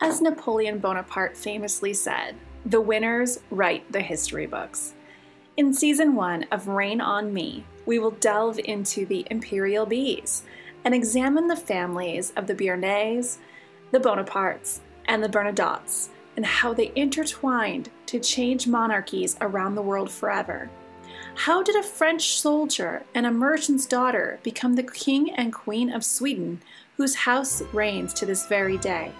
As Napoleon Bonaparte famously said, the winners write the history books. In season one of Reign on Me, we will delve into the imperial bees and examine the families of the Beauharnais, the Bonapartes, and the Bernadottes and how they intertwined to change monarchies around the world forever. How did a French soldier and a merchant's daughter become the king and queen of Sweden, whose house reigns to this very day?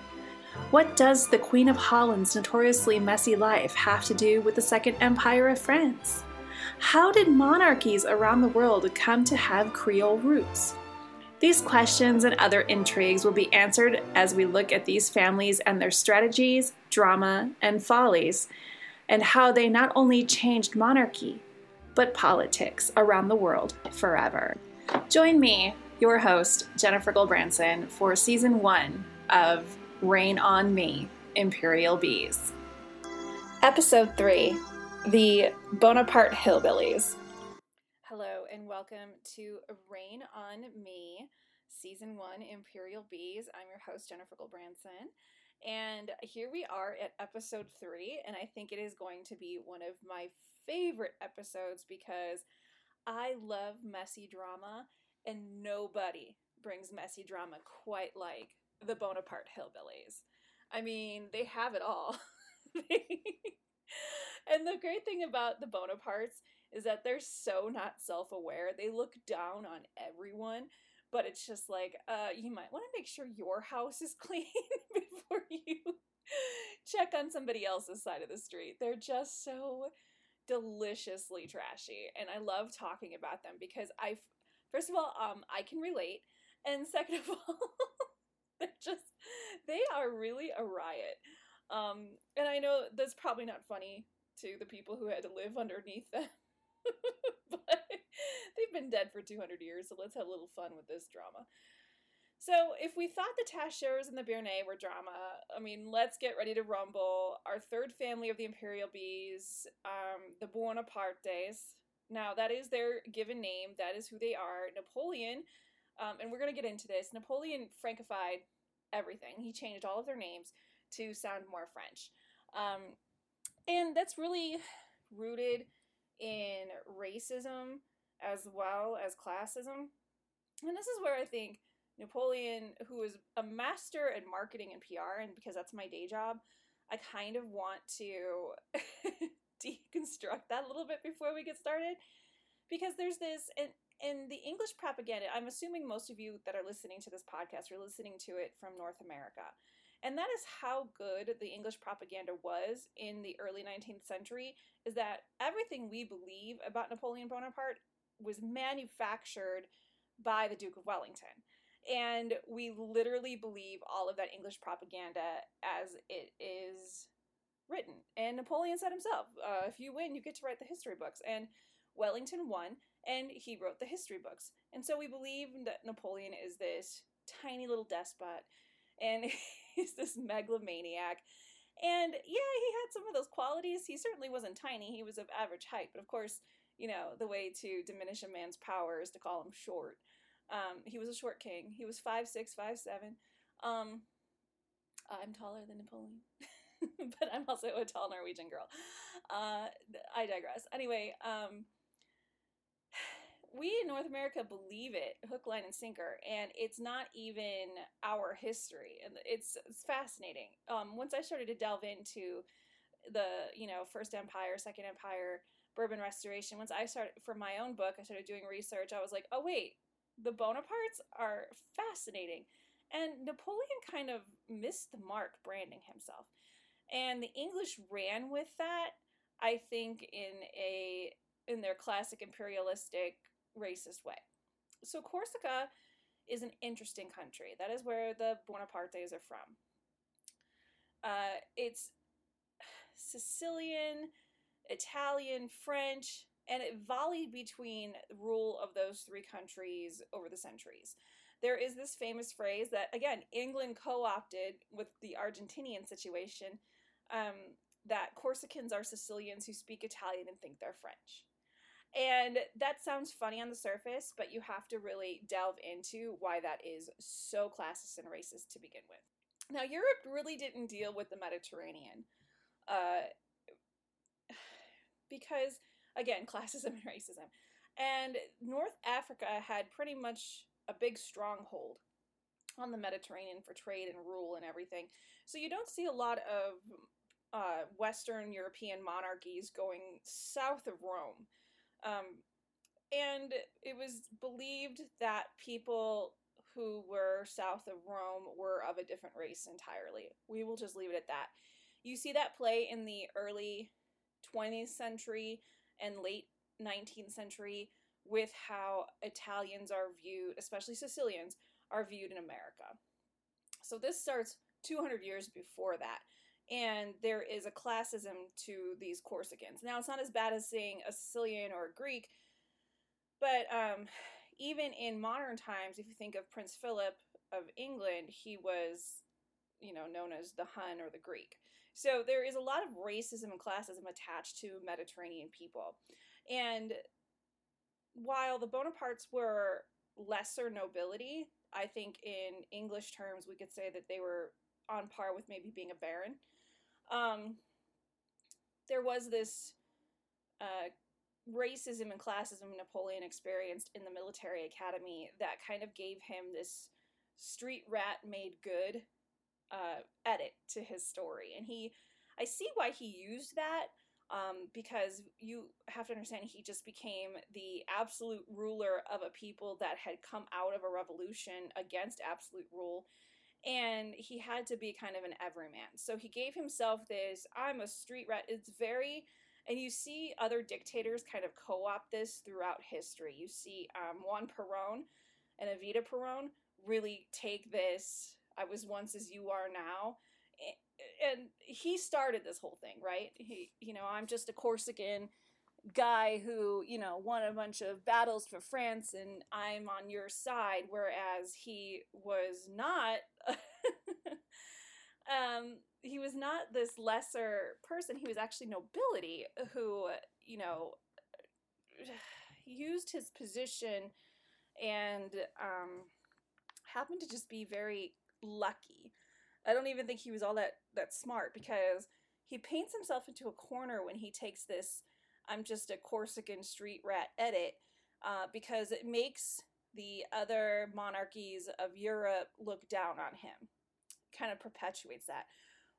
What does the Queen of Holland's notoriously messy life have to do with the Second Empire of France? How did monarchies around the world come to have Creole roots? These questions and other intrigues will be answered as we look at these families and their strategies, drama, and follies, and how they not only changed monarchy, but politics around the world forever. Join me, your host, Jennifer Goldbranson, for season one of Reign on Me Imperial Bees. Episode 3 The Bonaparte Hillbillies. Hello, and welcome to Reign on Me, Season 1 Imperial Bees. I'm your host, Jennifer Goldbranson. And here we are at episode 3, and I think it is going to be one of my favorite episodes because I love messy drama, and nobody brings messy drama quite like the Bonaparte hillbillies. I mean, they have it all. and the great thing about the Bonapartes is that they're so not self aware. They look down on everyone, but it's just like, uh, you might want to make sure your house is clean before you check on somebody else's side of the street. They're just so deliciously trashy. And I love talking about them because I, first of all, um, I can relate. And second of all, they're just they are really a riot. Um, and I know that's probably not funny to the people who had to live underneath them. but they've been dead for 200 years, so let's have a little fun with this drama. So, if we thought the Taschers and the Beauharnais were drama, I mean, let's get ready to rumble. Our third family of the Imperial Bees, um, the Buonapartes. Now, that is their given name, that is who they are. Napoleon um, and we're going to get into this. Napoleon Francified everything. He changed all of their names to sound more French. Um, and that's really rooted in racism as well as classism. And this is where I think Napoleon, who is a master at marketing and PR, and because that's my day job, I kind of want to deconstruct that a little bit before we get started. Because there's this, and in the English propaganda, I'm assuming most of you that are listening to this podcast are listening to it from North America. And that is how good the English propaganda was in the early 19th century is that everything we believe about Napoleon Bonaparte was manufactured by the Duke of Wellington. And we literally believe all of that English propaganda as it is written. And Napoleon said himself, uh, if you win, you get to write the history books. And Wellington won, and he wrote the history books. And so we believe that Napoleon is this tiny little despot, and he's this megalomaniac. And yeah, he had some of those qualities. He certainly wasn't tiny, he was of average height, but of course, you know, the way to diminish a man's power is to call him short. Um, he was a short king. He was five six, five seven. Um, I'm taller than Napoleon, but I'm also a tall Norwegian girl. Uh, I digress. Anyway, um, we in North America believe it hook, line, and sinker, and it's not even our history, and it's it's fascinating. Um, once I started to delve into the you know First Empire, Second Empire, Bourbon Restoration, once I started for my own book, I started doing research. I was like, oh wait, the Bonapartes are fascinating, and Napoleon kind of missed the mark branding himself, and the English ran with that. I think in a in their classic imperialistic racist way. So Corsica is an interesting country. That is where the Bonapartes are from. Uh, it's Sicilian, Italian, French, and it volleyed between rule of those three countries over the centuries. There is this famous phrase that, again, England co opted with the Argentinian situation um, that Corsicans are Sicilians who speak Italian and think they're French. And that sounds funny on the surface, but you have to really delve into why that is so classist and racist to begin with. Now, Europe really didn't deal with the Mediterranean uh, because, again, classism and racism. And North Africa had pretty much a big stronghold on the Mediterranean for trade and rule and everything. So you don't see a lot of uh, Western European monarchies going south of Rome. Um, and it was believed that people who were south of Rome were of a different race entirely. We will just leave it at that. You see that play in the early 20th century and late 19th century with how Italians are viewed, especially Sicilians, are viewed in America. So this starts 200 years before that. And there is a classism to these Corsicans. Now, it's not as bad as saying a Sicilian or a Greek, but um, even in modern times, if you think of Prince Philip of England, he was, you know, known as the Hun or the Greek. So there is a lot of racism and classism attached to Mediterranean people. And while the Bonapartes were lesser nobility, I think in English terms we could say that they were on par with maybe being a baron. Um, there was this uh, racism and classism Napoleon experienced in the military academy that kind of gave him this street rat made good uh, edit to his story. And he, I see why he used that um, because you have to understand he just became the absolute ruler of a people that had come out of a revolution against absolute rule. And he had to be kind of an everyman. So he gave himself this I'm a street rat. It's very, and you see other dictators kind of co opt this throughout history. You see um, Juan Perón and Evita Perón really take this I was once as you are now and he started this whole thing, right? He, you know, I'm just a Corsican guy who, you know, won a bunch of battles for France and I'm on your side, whereas he was not. um, he was not this lesser person. He was actually nobility who, you know, used his position and um, happened to just be very lucky I don't even think he was all that that smart because he paints himself into a corner when he takes this I'm just a Corsican street rat edit uh, because it makes the other monarchies of Europe look down on him. Kind of perpetuates that.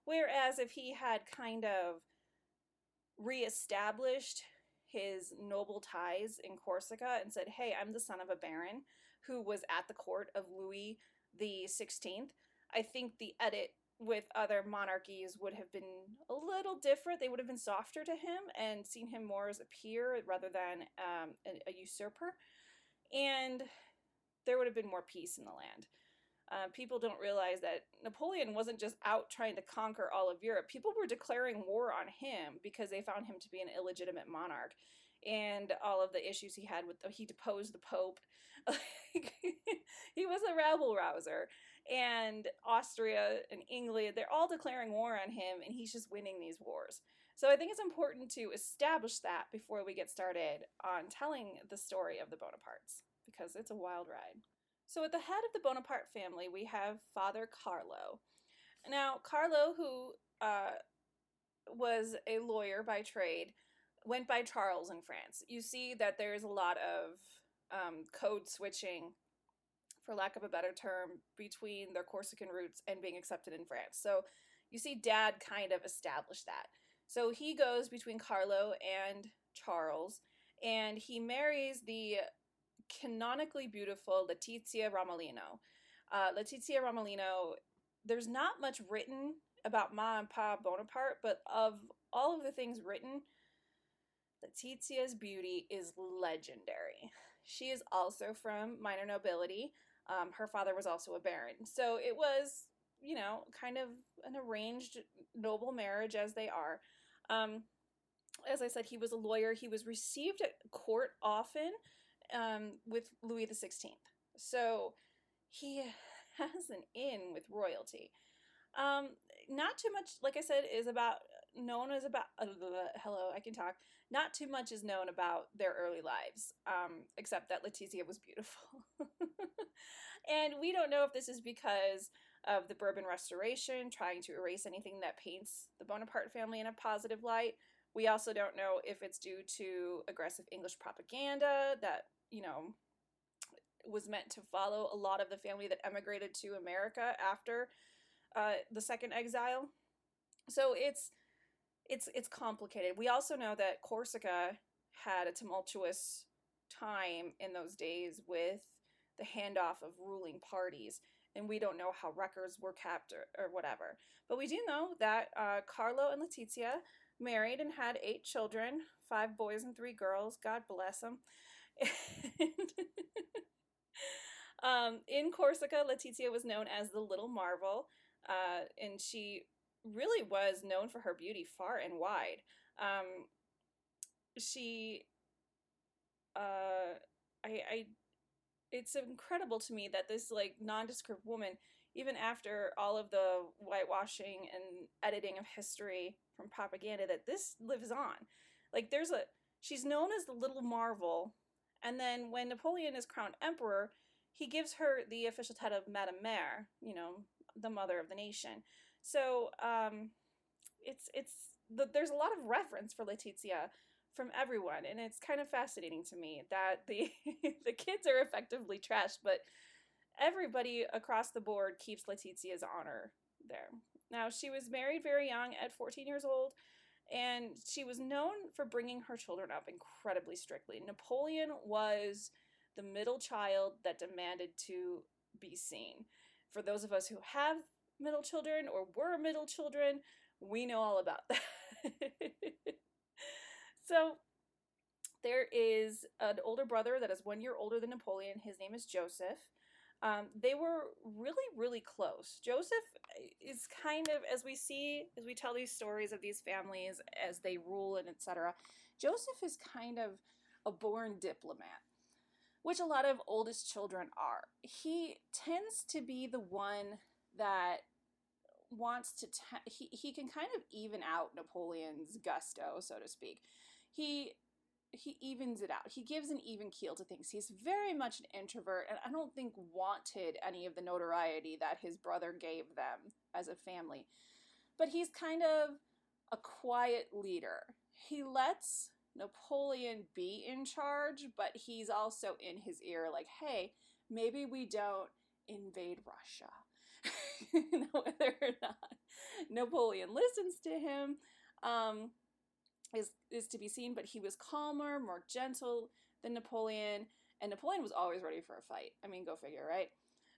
Whereas if he had kind of reestablished his noble ties in Corsica and said, "Hey, I'm the son of a baron who was at the court of Louis the 16th I think the edit with other monarchies would have been a little different. They would have been softer to him and seen him more as a peer rather than um, a, a, usurper. And there would have been more peace in the land. Uh, people don't realize that Napoleon wasn't just out trying to conquer all of Europe. People were declaring war on him because they found him to be an illegitimate monarch. And all of the issues he had with, he deposed the Pope. he was a rabble rouser and Austria and England, they're all declaring war on him, and he's just winning these wars. So I think it's important to establish that before we get started on telling the story of the Bonapartes, because it's a wild ride. So at the head of the Bonaparte family, we have Father Carlo. Now, Carlo, who uh, was a lawyer by trade, went by Charles in France. You see that there's a lot of um, code switching for lack of a better term, between their Corsican roots and being accepted in France. So you see, dad kind of established that. So he goes between Carlo and Charles, and he marries the canonically beautiful Letizia Ramolino. Uh, Letizia Ramolino, there's not much written about Ma and Pa Bonaparte, but of all of the things written, Letizia's beauty is legendary. She is also from minor nobility. Um, her father was also a baron. So it was, you know, kind of an arranged noble marriage as they are. Um, as I said, he was a lawyer. He was received at court often um, with Louis XVI. So he has an in with royalty. Um, not too much, like I said, is about known as about uh, hello i can talk not too much is known about their early lives um, except that letizia was beautiful. And we don't know if this is because of the bourbon restoration trying to erase anything that paints the bonaparte family in a positive light. We also don't know if it's due to aggressive english propaganda that you know was meant to follow a lot of the family that emigrated to america after uh, the second exile. So it's it's it's complicated. We also know that Corsica had a tumultuous time in those days with the handoff of ruling parties, and we don't know how records were kept or, or whatever. But we do know that uh, Carlo and Letizia married and had eight children, five boys and three girls. God bless them. um, in Corsica, Letizia was known as the Little Marvel, uh, and she really was known for her beauty far and wide. Um, she, uh, I, I, it's incredible to me that this like nondescript woman, even after all of the whitewashing and editing of history from propaganda, that this lives on. Like there's a, she's known as the Little Marvel, and then when Napoleon is crowned emperor, he gives her the official title of Madame Mère, you know, the mother of the nation. So um, it's it's the, there's a lot of reference for Letizia from everyone, and it's kind of fascinating to me that the the kids are effectively trashed, but everybody across the board keeps Letizia's honor there. Now she was married very young at 14 years old, and she was known for bringing her children up incredibly strictly. Napoleon was the middle child that demanded to be seen. For those of us who have middle children or were middle children, we know all about that. so there is an older brother that is one year older than Napoleon. His name is Joseph. Um, they were really, really close. Joseph is kind of, as we see, as we tell these stories of these families as they rule and etc. Joseph is kind of a born diplomat, which a lot of oldest children are. He tends to be the one that wants to te- he he can kind of even out Napoleon's gusto, so to speak. He he evens it out. He gives an even keel to things. He's very much an introvert and I don't think wanted any of the notoriety that his brother gave them as a family. But he's kind of a quiet leader. He lets Napoleon be in charge, but he's also in his ear like, "Hey, maybe we don't invade Russia whether or not Napoleon listens to him um, is is to be seen. But he was calmer, more gentle than Napoleon, and Napoleon was always ready for a fight. I mean, go figure, right?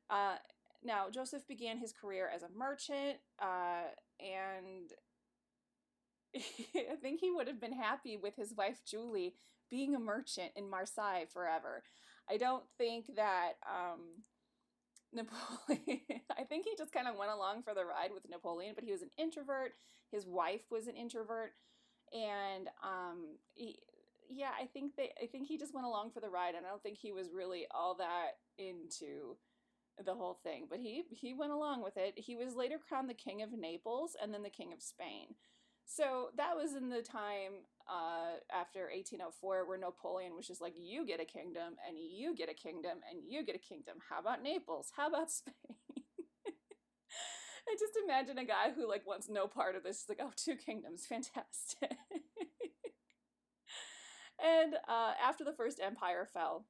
Uh, now Joseph began his career as a merchant, uh, and I think he would have been happy with his wife Julie being a merchant in Marseille forever. I don't think that um, Napoleon, I think he just kind of went along for the ride with Napoleon, but he was an introvert. His wife was an introvert, and um, he, yeah, I think they, I think he just went along for the ride, and I don't think he was really all that into the whole thing. But he he went along with it. He was later crowned the king of Naples and then the king of Spain. So that was in the time uh, after 1804 where Napoleon was just like, you get a kingdom, and you get a kingdom, and you get a kingdom. How about Naples? How about Spain? I just imagine a guy who like wants no part of this. He's like, oh, two kingdoms, fantastic. and uh, after the First Empire fell,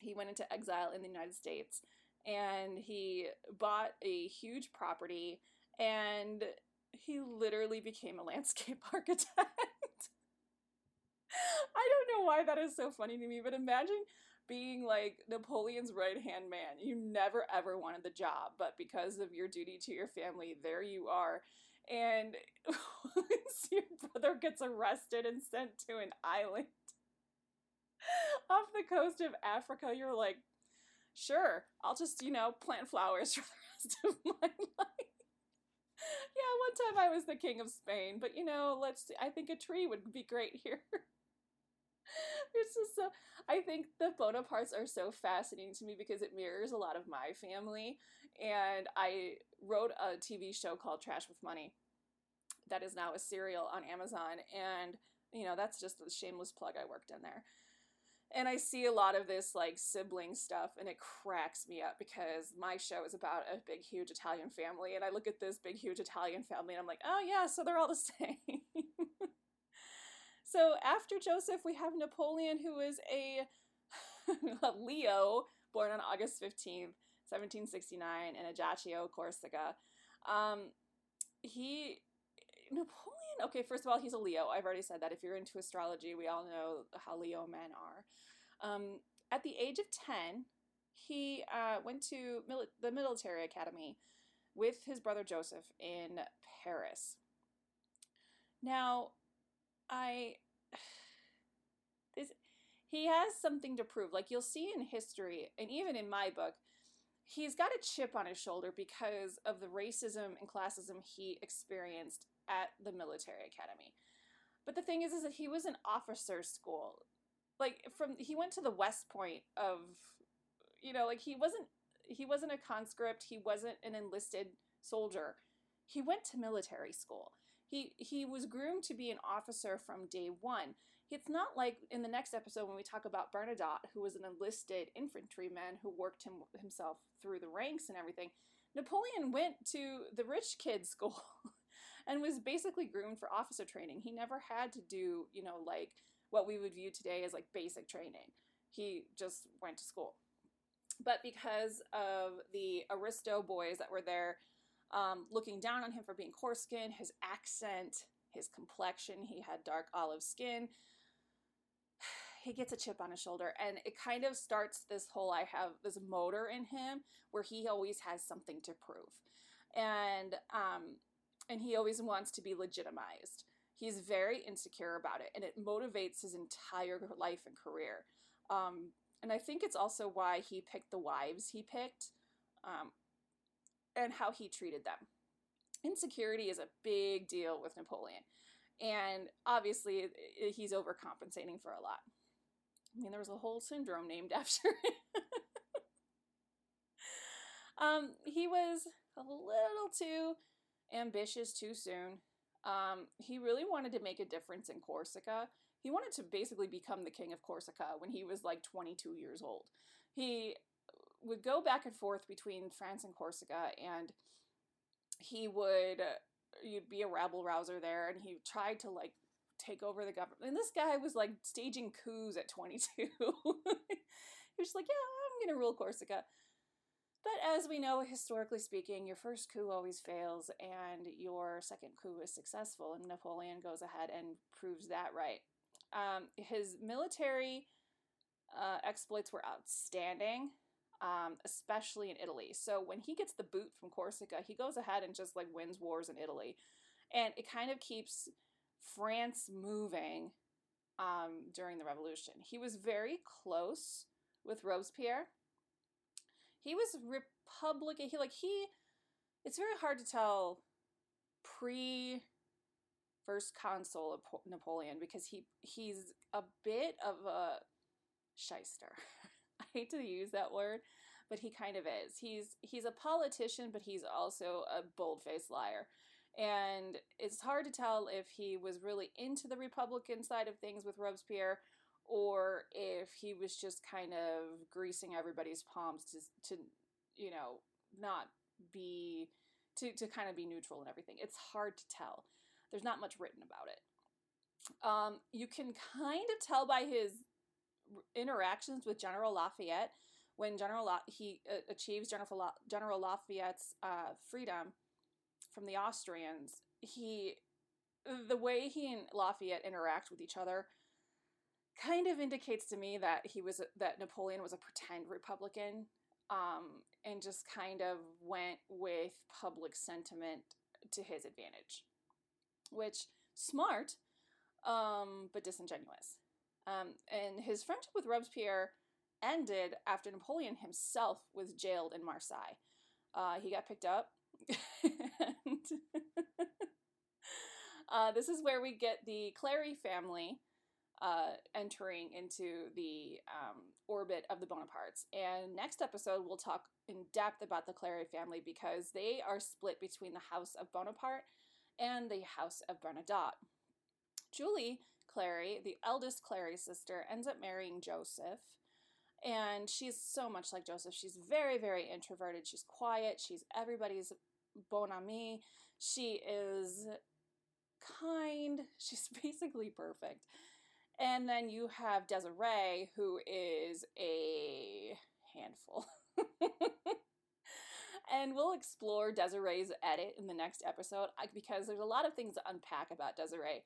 he went into exile in the United States, and he bought a huge property and he literally became a landscape architect. Don't know why that is so funny to me, but imagine being like Napoleon's right hand man. You never ever wanted the job, but because of your duty to your family, there you are. And once your brother gets arrested and sent to an island off the coast of Africa, you're like, sure, I'll just, you know, plant flowers for the rest of my life yeah, one time I was the king of Spain, but you know, let's see, I think a tree would be great here. it's just so I think the Bonapartes are so fascinating to me because it mirrors a lot of my family. And I wrote a TV show called Trash with Money that is now a serial on Amazon. And, you know, that's just a shameless plug. I worked in there. And I see a lot of this like sibling stuff, and it cracks me up because my show is about a big, huge Italian family. And I look at this big, huge Italian family, and I'm like, oh, yeah, so they're all the same. So after Joseph, we have Napoleon, who is a, a Leo born on August 15th, 1769, in Ajaccio, Corsica. Um, he Napoleon. Okay, first of all, he's a Leo. I've already said that. If you're into astrology, we all know how Leo men are. Um, at the age of ten, he uh, went to mili- the military academy with his brother Joseph in Paris. Now, I this he has something to prove. Like you'll see in history, and even in my book, he's got a chip on his shoulder because of the racism and classism he experienced at the military academy. But the thing is, is that he was an officer school. Like from he went to the West Point of, you know, like he wasn't he wasn't a conscript. He wasn't an enlisted soldier. He went to military school. He he was groomed to be an officer from day one. It's not like in the next episode when we talk about Bernadotte, who was an enlisted infantryman who worked him, himself through the ranks and everything. Napoleon went to the rich kid school and was basically groomed for officer training. He never had to do, you know, like what we would view today as like basic training. He just went to school. But because of the Aristo boys that were there um, looking down on him for being Corsican, his accent, his complexion, he had dark olive skin, he gets a chip on his shoulder and it kind of starts this whole I have this motor in him where he always has something to prove. And um and he always wants to be legitimized. He's very insecure about it and it motivates his entire life and career. Um and I think it's also why he picked the wives he picked um and how he treated them. Insecurity is a big deal with Napoleon. And obviously, he's overcompensating for a lot. I mean, there was a whole syndrome named after him. um, he was a little too ambitious too soon. Um, he really wanted to make a difference in Corsica. He wanted to basically become the king of Corsica when he was like 22 years old. He would go back and forth between France and Corsica, and he would uh, be a rabble rouser there, and he tried to like take over the government. And this guy was like staging coups at 22. he was like, yeah, I'm to rule Corsica. But as we know, historically speaking, your first coup always fails and your second coup is successful. And Napoleon goes ahead and proves that right. Um, his military uh, exploits were outstanding, um, especially in Italy. So when he gets the boot from Corsica, he goes ahead and just like wins wars in Italy. And it kind of keeps France moving um, during the revolution. He was very close with Robespierre. He was Republican. He like he. It's very hard to tell pre first consul of Napoleon because he he's a bit of a shyster. Hate to use that word, but he kind of is. He's he's a politician, but he's also a bold faced liar. And it's hard to tell if he was really into the Republican side of things with Robespierre or if he was just kind of greasing everybody's palms to, to you know, not be, to, to kind of be neutral and everything. It's hard to tell. There's not much written about it. Um, you can kind of tell by his interactions with General Lafayette when General La- he uh, achieves General, La- General Lafayette's uh, freedom from the Austrians, he the way he and Lafayette interact with each other kind of indicates to me that he was that Napoleon was a pretend Republican um, and just kind of went with public sentiment to his advantage, which smart um, but disingenuous. Um, and his friendship with Robespierre ended after Napoleon himself was jailed in Marseille. Uh, he got picked up and uh, this is where we get the Clary family uh, entering into the um, orbit of the Bonapartes. And next episode, we'll talk in depth about the Clary family because they are split between the House of Bonaparte and the House of Bernadotte. Julie Clary, the eldest Clary sister, ends up marrying Joseph. And she's so much like Joseph. She's very, very introverted. She's quiet. She's everybody's bon ami. She is kind. She's basically perfect. And then you have Desiree, who is a handful. and we'll explore Desiree's edit in the next episode uh, because there's a lot of things to unpack about Desiree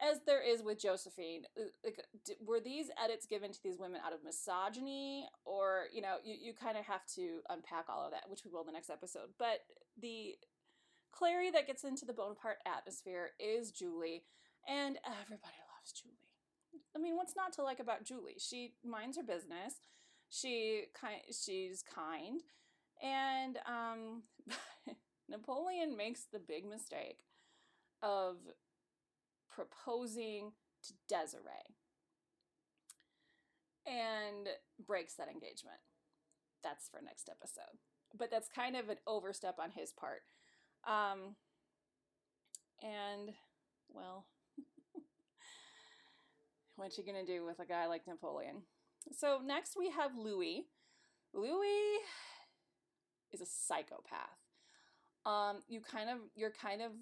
as there is with Josephine, uh, like, were these edits given to these women out of misogyny, or you know, you, you kind of have to unpack all of that, which we will in the next episode. But the Clary that gets into the Bonaparte atmosphere is Julie, and everybody loves Julie. I mean, what's not to like about Julie? She minds her business. She kind, she's kind, and um, Napoleon makes the big mistake of proposing to Desiree and breaks that engagement. That's for next episode. But that's kind of an overstep on his part. Um, and, well, what you gonna do with a guy like Napoleon? So next we have Louis. Louis is a psychopath. Um, you kind of you're kind of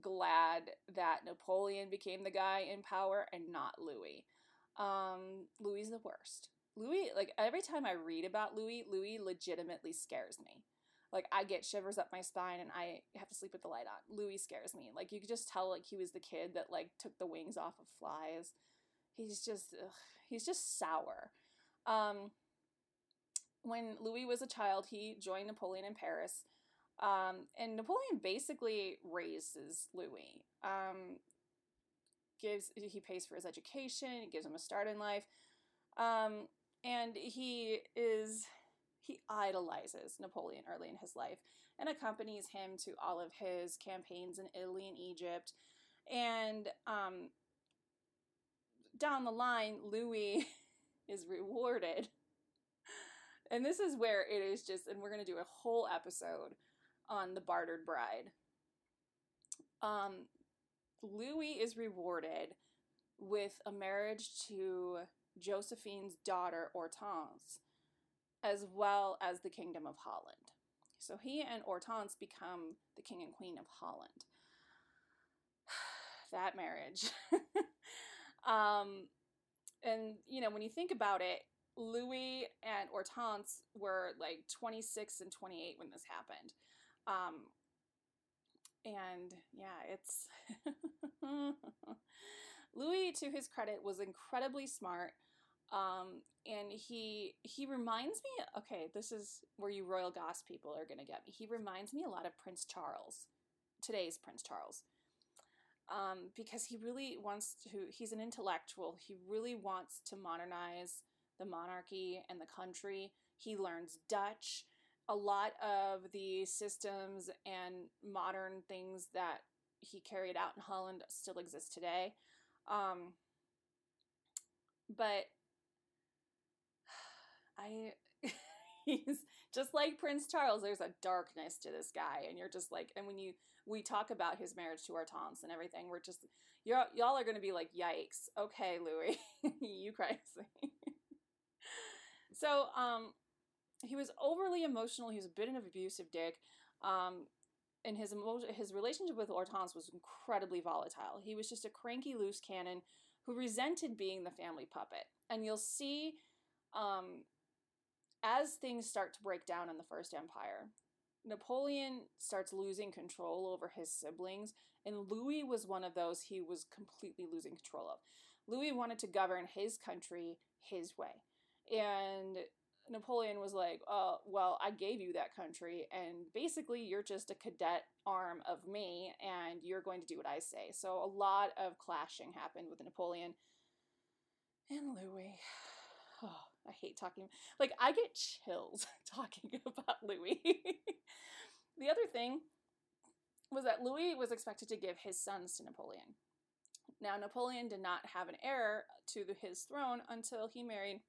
glad that Napoleon became the guy in power and not Louis. Um, Louis is the worst. Louis, like every time I read about Louis, Louis legitimately scares me. Like I get shivers up my spine and I have to sleep with the light on. Louis scares me. Like you could just tell like he was the kid that like took the wings off of flies. He's just ugh, he's just sour. Um, when Louis was a child, he joined Napoleon in Paris um, and Napoleon basically raises Louis. Um, gives he pays for his education, he gives him a start in life, um, and he is he idolizes Napoleon early in his life and accompanies him to all of his campaigns in Italy and Egypt. And um, down the line, Louis is rewarded. And this is where it is just, and we're going to do a whole episode on the bartered bride. Um, Louis is rewarded with a marriage to Josephine's daughter Hortense, as well as the Kingdom of Holland. So he and Hortense become the King and Queen of Holland. that marriage. um, and, you know, when you think about it, Louis and Hortense were like 26 and 28 when this happened. Um, and yeah, it's Louis, to his credit, was incredibly smart. Um, and he he reminds me. Okay, this is where you royal goss people are gonna get me. He reminds me a lot of Prince Charles, today's Prince Charles, um, because he really wants to. He's an intellectual. He really wants to modernize the monarchy and the country. He learns Dutch a lot of the systems and modern things that he carried out in Holland still exist today. Um, but I he's just like Prince Charles. There's a darkness to this guy, and you're just like, and when you we talk about his marriage to Hortense and everything, we're just y'all y'all are gonna be like, yikes, okay, Louis, you crazy. so um, he was overly emotional. He was a bit of an abusive dick. Um, and his emo- his relationship with Hortense was incredibly volatile. He was just a cranky loose cannon who resented being the family puppet. And you'll see um, as things start to break down in the First Empire, Napoleon starts losing control over his siblings, and Louis was one of those he was completely losing control of. Louis wanted to govern his country his way. And Napoleon was like, uh, well, I gave you that country, and basically you're just a cadet arm of me, and you're going to do what I say. So a lot of clashing happened with Napoleon and Louis. Oh, I hate talking. Like, I get chills talking about Louis. the other thing was that Louis was expected to give his sons to Napoleon. Now, Napoleon did not have an heir to his throne until he married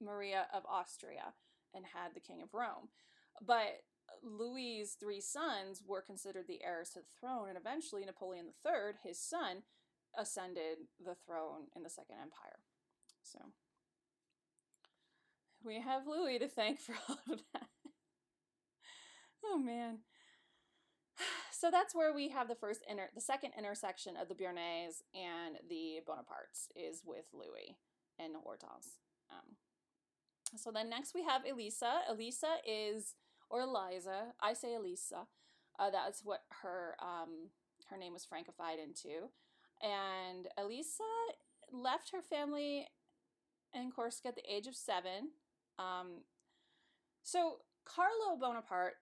Maria of Austria and had the King of Rome. But Louis's three sons were considered the heirs to the throne, and eventually Napoleon III, his son, ascended the throne in the Second Empire. So we have Louis to thank for all of that. oh man. So that's where we have the first inter the second intersection of the Beauharnais and the Bonapartes is with Louis and Hortense. Um, so then next we have Elisa. Elisa is or Eliza. I say Elisa. Uh, that's what her um, her name was frankified into. And Elisa left her family in Corsica at the age of seven. Um, so Carlo Bonaparte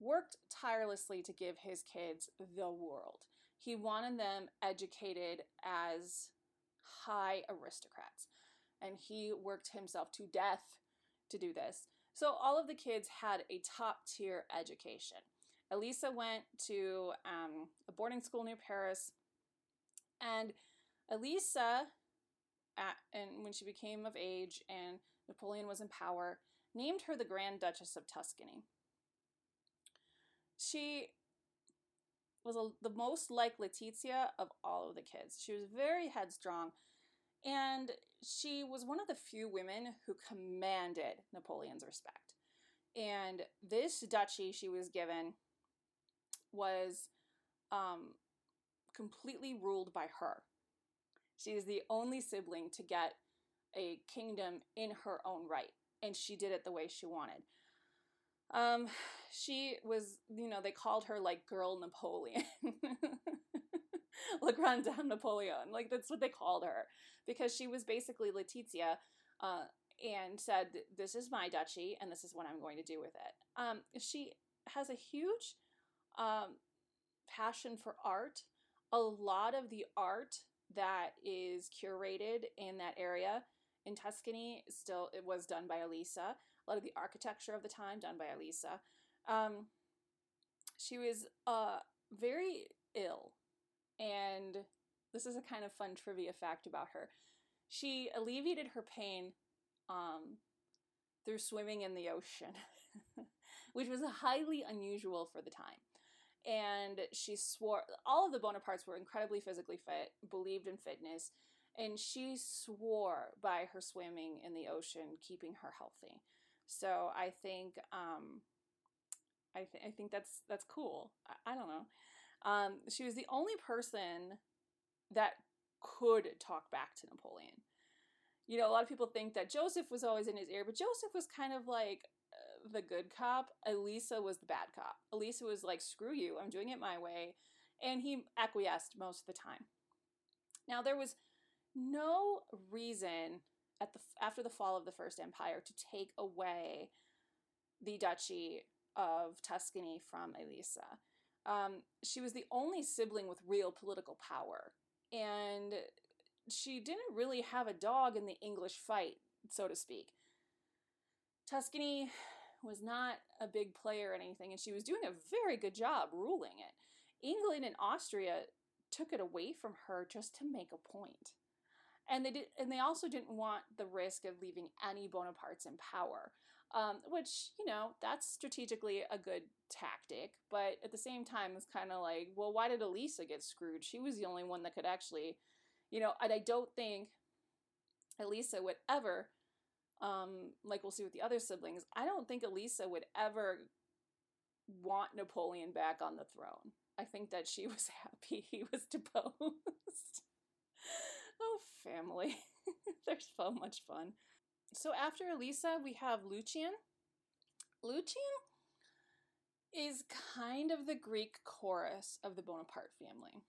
worked tirelessly to give his kids the world. He wanted them educated as high aristocrats, and he worked himself to death to do this. So all of the kids had a top tier education. Elisa went to um, a boarding school near Paris, and Elisa, at, and when she became of age and Napoleon was in power, named her the Grand Duchess of Tuscany. She was a, the most like Letizia of all of the kids. She was very headstrong, and she was one of the few women who commanded Napoleon's respect. And this duchy she was given was um, completely ruled by her. She is the only sibling to get a kingdom in her own right, and she did it the way she wanted. Um, she was, you know, they called her like Girl Napoleon. La Grande Dame Napoleon. Like, that's what they called her because she was basically Letizia uh, and said, This is my duchy and this is what I'm going to do with it. Um, she has a huge um, passion for art. A lot of the art that is curated in that area in Tuscany still it was done by Elisa. A lot of the architecture of the time done by Elisa. Um, she was uh, very ill, and this is a kind of fun trivia fact about her. She alleviated her pain um, through swimming in the ocean, which was highly unusual for the time. And she swore, all of the Bonapartes were incredibly physically fit, believed in fitness, and she swore by her swimming in the ocean, keeping her healthy. So I think um, I, th- I think that's that's cool. I, I don't know. Um, she was the only person that could talk back to Napoleon. You know, a lot of people think that Joseph was always in his ear, but Joseph was kind of like uh, the good cop. Elisa was the bad cop. Elisa was like, "Screw you! I'm doing it my way," and he acquiesced most of the time. Now there was no reason at the after the fall of the First Empire to take away the duchy of Tuscany from Elisa. Um, she was the only sibling with real political power, and she didn't really have a dog in the English fight, so to speak. Tuscany was not a big player or anything, and she was doing a very good job ruling it. England and Austria took it away from her just to make a point. And they did, and they also didn't want the risk of leaving any Bonapartes in power um, which you know that's strategically a good tactic but at the same time it's kind of like well why did elisa get screwed? She was the only one that could actually you know and i don't think elisa would ever um, like we'll see with the other siblings i don't think elisa would ever want napoleon back on the throne. I think that she was happy he was deposed. Oh family. They're so much fun so after Elisa, we have Lucien. Lucien is kind of the Greek chorus of the Bonaparte family.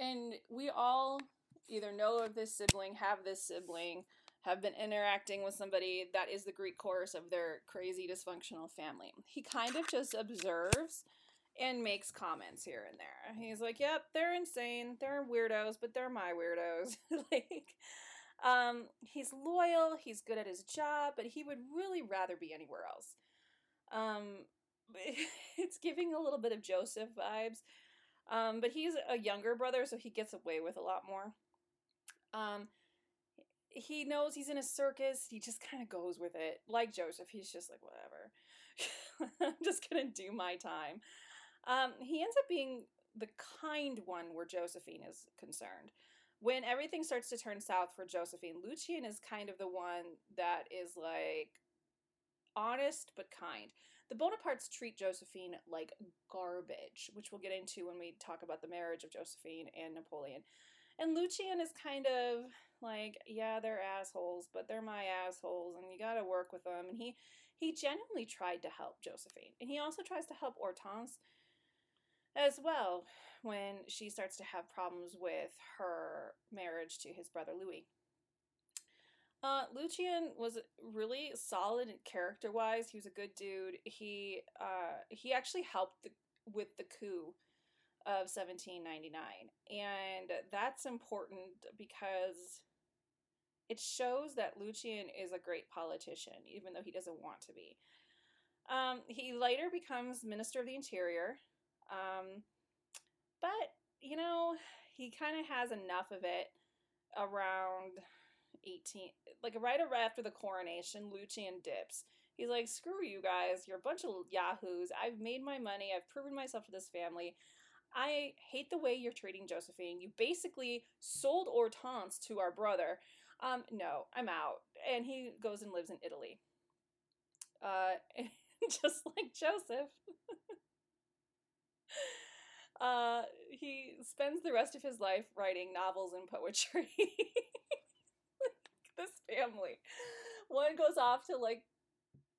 And we all either know of this sibling, have this sibling, have been interacting with somebody that is the Greek chorus of their crazy dysfunctional family. He kind of just observes and makes comments here and there. He's like, "Yep, they're insane. They're weirdos, but they're my weirdos." like um, he's loyal, he's good at his job, but he would really rather be anywhere else. Um, it's giving a little bit of Joseph vibes. Um, but he's a younger brother, so he gets away with a lot more. Um, he knows he's in a circus. He just kind of goes with it, like Joseph. He's just like whatever. I'm just gonna do my time. Um, he ends up being the kind one where Josephine is concerned. When everything starts to turn south for Josephine, Lucien is kind of the one that is like honest but kind. The Bonapartes treat Josephine like garbage, which we'll get into when we talk about the marriage of Josephine and Napoleon. And Lucien is kind of like, yeah, they're assholes, but they're my assholes, and you got to work with them. And he he genuinely tried to help Josephine, and he also tries to help Hortense as well when she starts to have problems with her marriage to his brother Louis. Uh, Lucien was really solid character wise. He was a good dude. He uh, he actually helped the, with the coup of 1799, and that's important because it shows that Lucien is a great politician, even though he doesn't want to be. Um, he later becomes Minister of the Interior, um, but you know he kind of has enough of it around 18, like right after the coronation. Lucien dips. He's like, "Screw you guys! You're a bunch of yahoos. I've made my money. I've proven myself to this family." I hate the way you're treating Josephine. You basically sold Hortense to our brother um, no, I'm out. And he goes and lives in Italy. Uh, just like Joseph. uh, he spends the rest of his life writing novels and poetry. this family. One goes off to like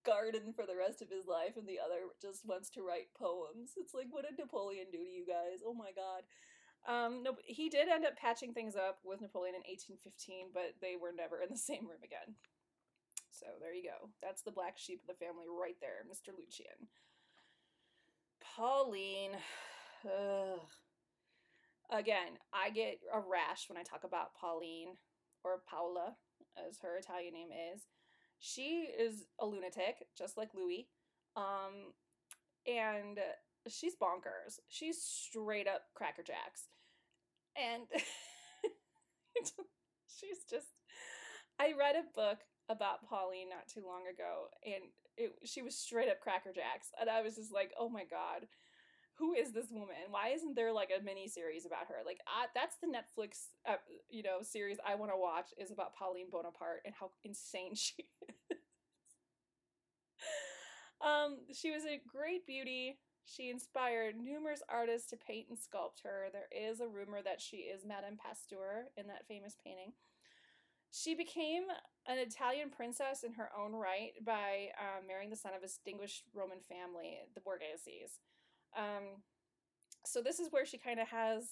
garden for the rest of his life, and the other just wants to write poems. It's like, what did Napoleon do to you guys? Oh my god. Um, no, he did end up patching things up with Napoleon in 1815, but they were never in the same room again. So there you go. That's the black sheep of the family right there, Mr. Lucien. Pauline. Ugh. Again, I get a rash when I talk about Pauline or Paula, as her Italian name is. She is a lunatic, just like Louis. Um, and she's bonkers. She's straight up Cracker Jacks. And she's just I read a book about Pauline not too long ago and it she was straight up Cracker Jacks and I was just like, "Oh my god. Who is this woman? Why isn't there like a mini series about her? Like I, that's the Netflix uh, you know series I want to watch is about Pauline Bonaparte and how insane she is. um she was a great beauty she inspired numerous artists to paint and sculpt her. There is a rumor that she is Madame Pasteur in that famous painting. She became an Italian princess in her own right by um, marrying the son of a distinguished Roman family, the Borgheses. Um, so this is where she kind of has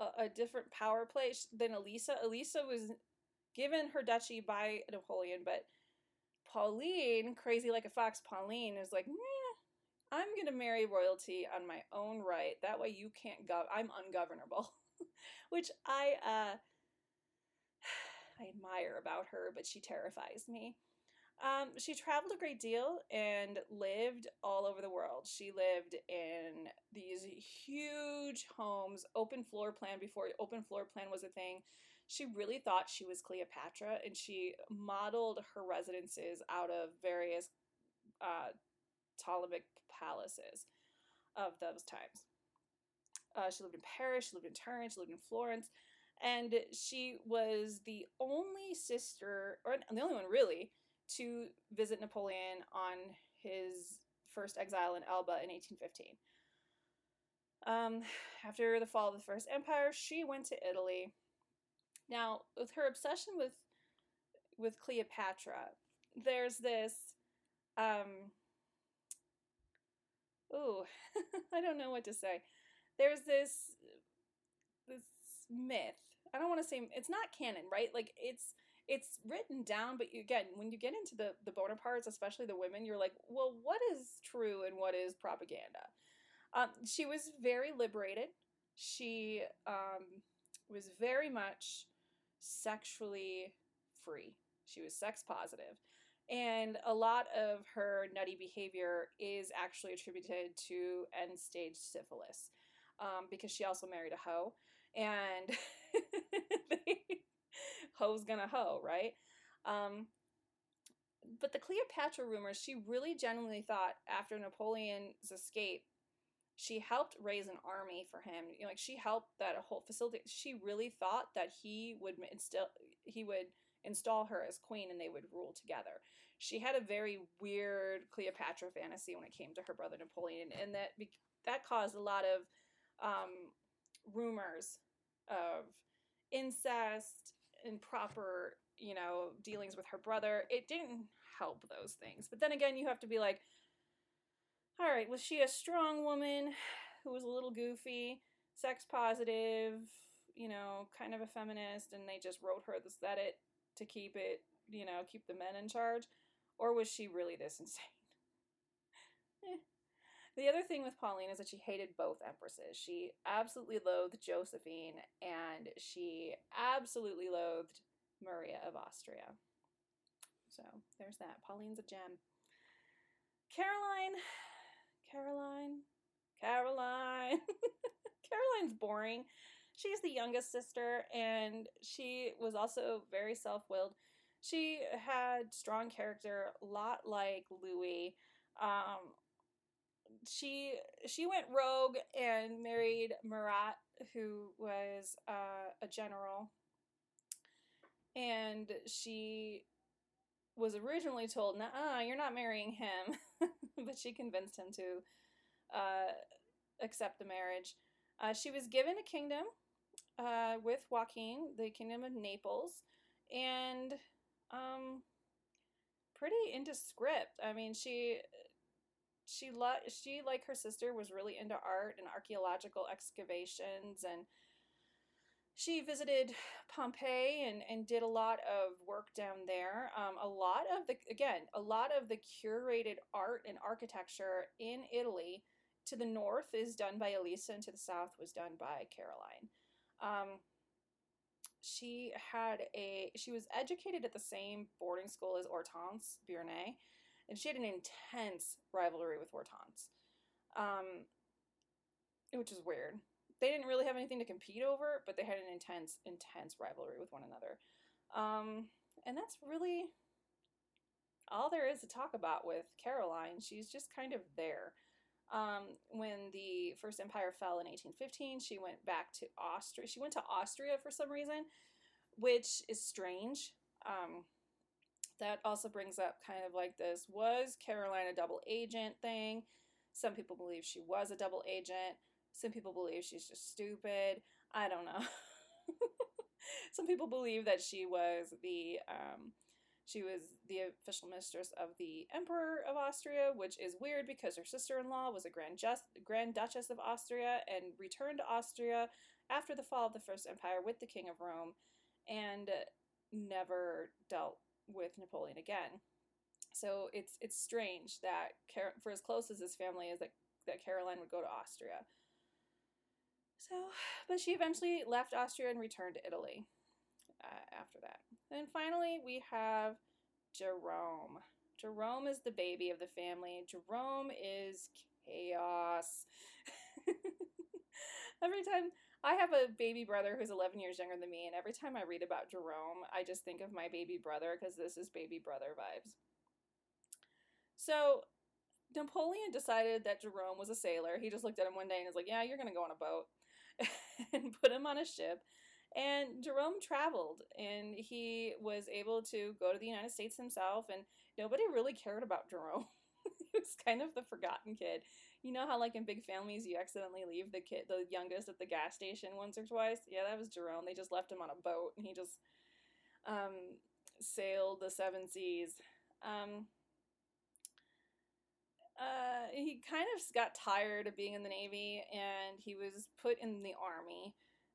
a, a, different power play than Elisa. Elisa was given her duchy by Napoleon, but Pauline, crazy like a fox, Pauline is like, I'm going to marry royalty on my own right. That way you can't go. I'm ungovernable, which I uh, I admire about her, but she terrifies me. Um, she traveled a great deal and lived all over the world. She lived in these huge homes, open floor plan before open floor plan was a thing. She really thought she was Cleopatra, and she modeled her residences out of various uh, Ptolemaic palaces of those times. Uh, she lived in Paris, she lived in Turin, she lived in Florence, and she was the only sister, or the only one really, to visit Napoleon on his first exile in Elba in 1815. Um, after the fall of the First Empire, she went to Italy. Now, with her obsession with with Cleopatra, there's this um, ooh, I don't know what to say. There's this myth. I don't want to say it's not canon, right? Like it's it's written down, but you, again, when you get into the the Bonapartes, especially the women, you're like, well, what is true and what is propaganda? Um, she was very liberated. She um, was very much sexually free. She was sex positive. And a lot of her nutty behavior is actually attributed to end stage syphilis um, because she also married a hoe. And hoe's gonna hoe, right? Um, but the Cleopatra rumors, she really genuinely thought after Napoleon's escape, she helped raise an army for him. You know, like she helped that whole facility. She really thought that he would instill, he would install her as queen, and they would rule together. She had a very weird Cleopatra fantasy when it came to her brother Napoleon, and that that caused a lot of um, rumors of incest, improper, you know, dealings with her brother. It didn't help those things. But then again, you have to be like, all right, was she a strong woman who was a little goofy, sex positive, you know, kind of a feminist, and they just wrote her this that it to keep it, you know, keep the men in charge? Or was she really this insane? eh. The other thing with Pauline is that she hated both empresses. She absolutely loathed Josephine, and she absolutely loathed Maria of Austria. So there's that. Pauline's a gem. Caroline, Caroline, Caroline. Caroline's boring. She's the youngest sister, and she was also very self willed. She had strong character, a lot like Louis. Um, she she went rogue and married Murat, who was uh, a general, and she was originally told, "Nah, you're not marrying him," but she convinced him to uh, accept the marriage. Uh, she was given a kingdom uh, with Joaquin, the kingdom of Naples, and um, pretty into script. I mean, she she lo- she like her sister was really into art and archaeological excavations and she visited Pompeii and, and did a lot of work down there. Um, a lot of the, again, a lot of the curated art and architecture in Italy to the north is done by Elisa and to the south was done by Caroline. Um, she had a, she was educated at the same boarding school as Hortense Beauharnais, and she had an intense rivalry with Hortense, um, which is weird they didn't really have anything to compete over, but they had an intense, intense rivalry with one another. Um, and that's really all there is to talk about with Caroline. She's just kind of there. Um, when the First Empire fell in 1815, she went back to Austria. She went to Austria for some reason, which is strange. Um, that also brings up kind of like this was Caroline a double agent thing? Some people believe she was a double agent. Some people believe she's just stupid. I don't know. Some people believe that she was the um, she was the official mistress of the Emperor of Austria, which is weird because her sister-in-law was a Grand, Just, Grand Duchess of Austria and returned to Austria after the fall of the First Empire with the King of Rome, and never dealt with Napoleon again. So it's it's strange that for as close as his family is, that that Caroline would go to Austria. So, but she eventually left Austria and returned to Italy uh, after that. And finally, we have Jerome. Jerome is the baby of the family. Jerome is chaos. every time I have a baby brother who's 11 years younger than me, and every time I read about Jerome, I just think of my baby brother because this is baby brother vibes. So, Napoleon decided that Jerome was a sailor. He just looked at him one day and was like, Yeah, you're going to go on a boat. and put him on a ship. And Jerome traveled and he was able to go to the United States himself, and nobody really cared about Jerome. he was kind of the forgotten kid. You know how, like, in big families, you accidentally leave the kid, the youngest, at the gas station once or twice? Yeah, that was Jerome. They just left him on a boat and he just um, sailed the seven seas. Um, uh, he kind of got tired of being in the Navy and he was put in the Army.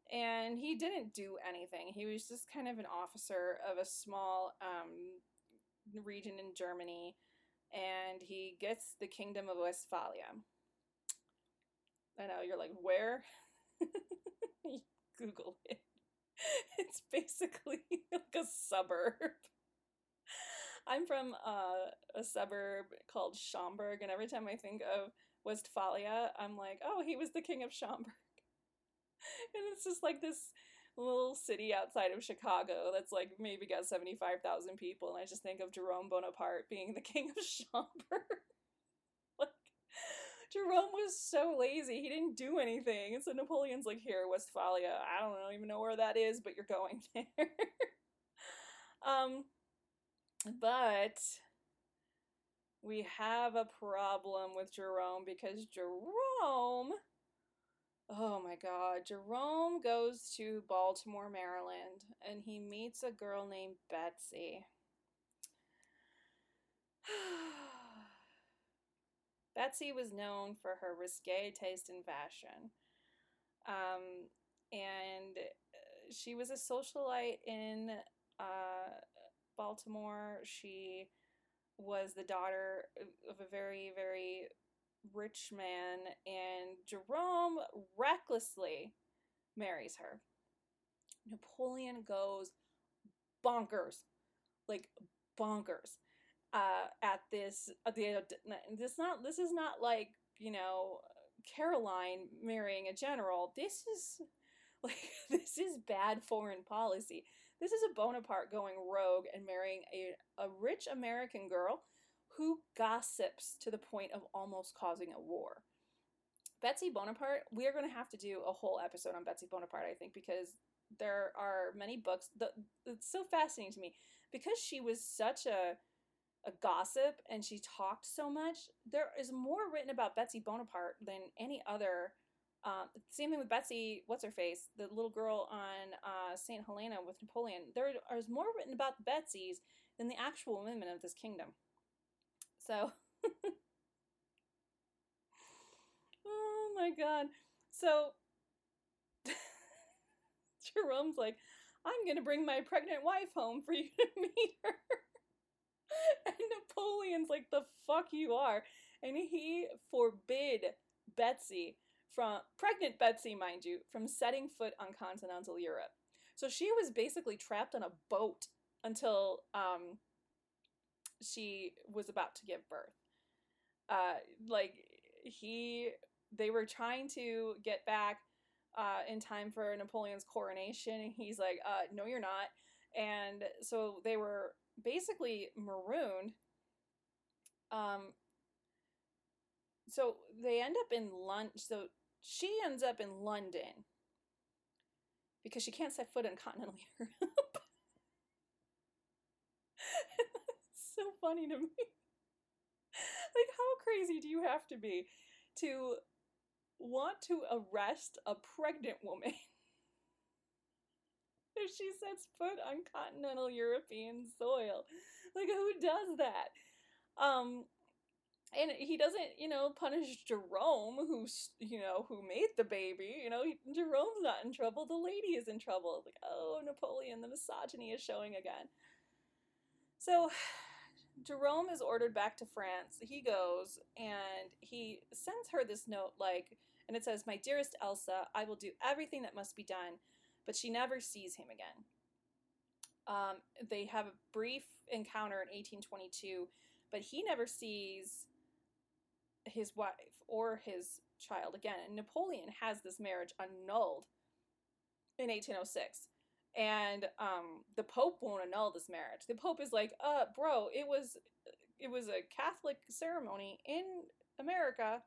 And he didn't do anything. He was just kind of an officer of a small um, region in Germany. And he gets the Kingdom of Westphalia. I know, you're like, where? Google it. It's basically like a suburb. I'm from uh, a suburb called Schaumburg, and every time I think of Westphalia, I'm like, oh, he was the king of Schaumburg. and it's just like this little city outside of Chicago that's like maybe got 75,000 people. And I just think of Jerome Bonaparte being the king of Schaumburg. Jerome was so lazy. He didn't do anything. And so Napoleon's like, here, Westphalia. I don't even know where that is, but you're going there. um, but we have a problem with Jerome because Jerome Oh my God. Jerome goes to Baltimore, Maryland, and he meets a girl named Betsy. Betsy was known for her risque taste in fashion. Um, and uh, she was a socialite in uh, Baltimore. She was the daughter of a very, very rich man, and Jerome recklessly marries her. Napoleon goes bonkers, like bonkers, uh, at this. Uh, the this not this is not like you know Caroline marrying a general. This is like this is bad foreign policy. This is a Bonaparte going rogue and marrying a, a rich American girl who gossips to the point of almost causing a war. Betsy Bonaparte, we are going to have to do a whole episode on Betsy Bonaparte, I think, because there are many books. The, it's so fascinating to me because she was such a a gossip and she talked so much. There is more written about Betsy Bonaparte than any other. Um, same thing with Betsy, what's her face, the little girl on uh, Saint Helena with Napoleon. There is more written about the Betsy's than the actual women of this kingdom. So, oh my god. So, Jerome's like, I'm going to bring my pregnant wife home for you to meet her. and Napoleon's like, the fuck you are. And he forbid Betsy from, pregnant Betsy, mind you, from setting foot on continental Europe. So she was basically trapped on a boat until um, she was about to give birth. Uh, like he, they were trying to get back uh, in time for Napoleon's coronation, and he's like, uh, "No, you're not." And so they were basically marooned. Um, so they end up in London. So she ends up in London because she can't set foot in continental Europe. so funny to me. like, how crazy do you have to be to want to arrest a pregnant woman she sets foot on continental European soil? Like, who does that? Um, and he doesn't, you know, punish Jerome, who's, you know, who made the baby. You know, he, Jerome's not in trouble. The lady is in trouble. Like, oh, Napoleon, the misogyny is showing again. So, Jerome is ordered back to France. He goes and he sends her this note, like, and it says, My dearest Elsa, I will do everything that must be done, but she never sees him again. Um, they have a brief encounter in 1822, but he never sees his wife or his child again. And Napoleon has this marriage annulled in 1806 and um, the Pope won't annul this marriage. The Pope is like, "Uh, bro, it was, it was a Catholic ceremony in America.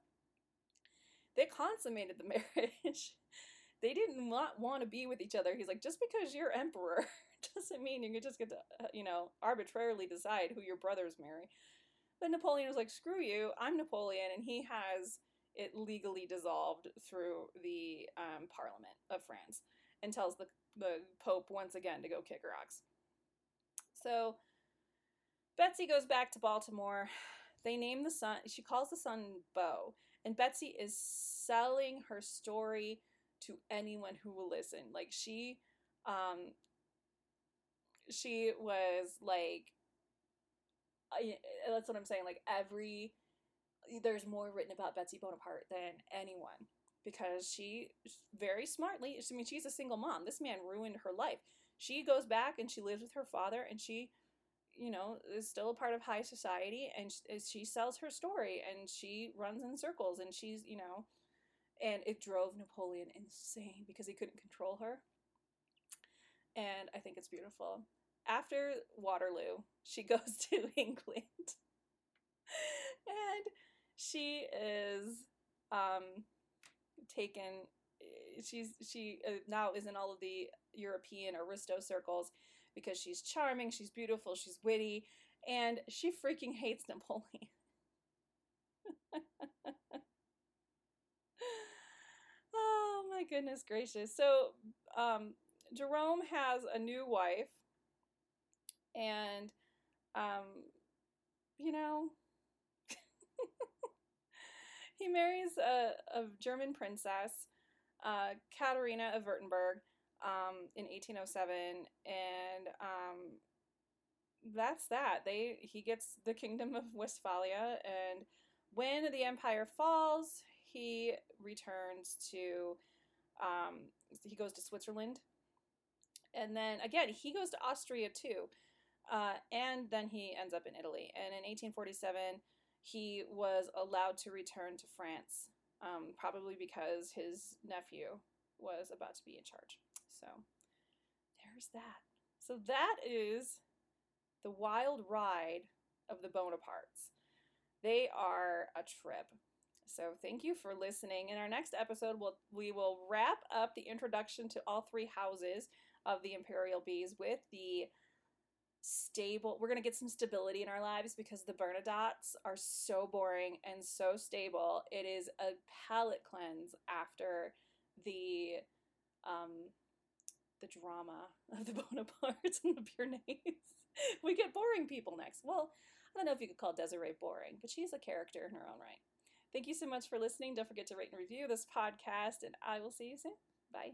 They consummated the marriage. They didn't want, want to be with each other." He's like, "Just because you're emperor doesn't mean you can just get to, uh, you know, arbitrarily decide who your brothers marry." But Napoleon was like, "Screw you! I'm Napoleon," and he has it legally dissolved through the um, Parliament of France and tells the the Pope once again to go kick rocks. So Betsy goes back to Baltimore. They name the son, she calls the son Beau. And Betsy is selling her story to anyone who will listen. Like she, um, she was like, that's what I'm saying. Like every, there's more written about Betsy Bonaparte than anyone because she very smartly, I mean, she's a single mom. This man ruined her life. She goes back and she lives with her father and she, you know, is still a part of high society and she sells her story and she runs in circles and she's, you know, and it drove Napoleon insane because he couldn't control her. and I think it's beautiful. After Waterloo, she goes to England, and she is um, taken. She's she uh, now is in all of the European aristo circles because she's charming, she's beautiful, she's witty, and she freaking hates Napoleon. oh goodness gracious. So, um, Jerome has a new wife, and, um, you know, he marries a, a German princess, uh, Katerina of Württemberg, um, in 1807, and um, that's that. They he gets the kingdom of Westphalia, and when the empire falls, he returns to um, he goes to Switzerland, and then again he goes to Austria too, uh, and then he ends up in Italy. And in 1847, he was allowed to return to France, um, probably because his nephew was about to be in charge. So there's that. So that is the wild ride of the Bonapartes. They are a trip. So thank you for listening. In our next episode, we'll, we will wrap up the introduction to all three houses of the Imperial Bees with the stable. We're going to get some stability in our lives because the Bernadottes are so boring and so stable. It is a palate cleanse after the um, the drama of the Bonapartes and the Beauharnais. we get boring people next. Well, I don't know if you could call Desiree boring, but she's a character in her own right. Thank you so much for listening. Don't forget to rate and review this podcast, and I will see you soon. Bye.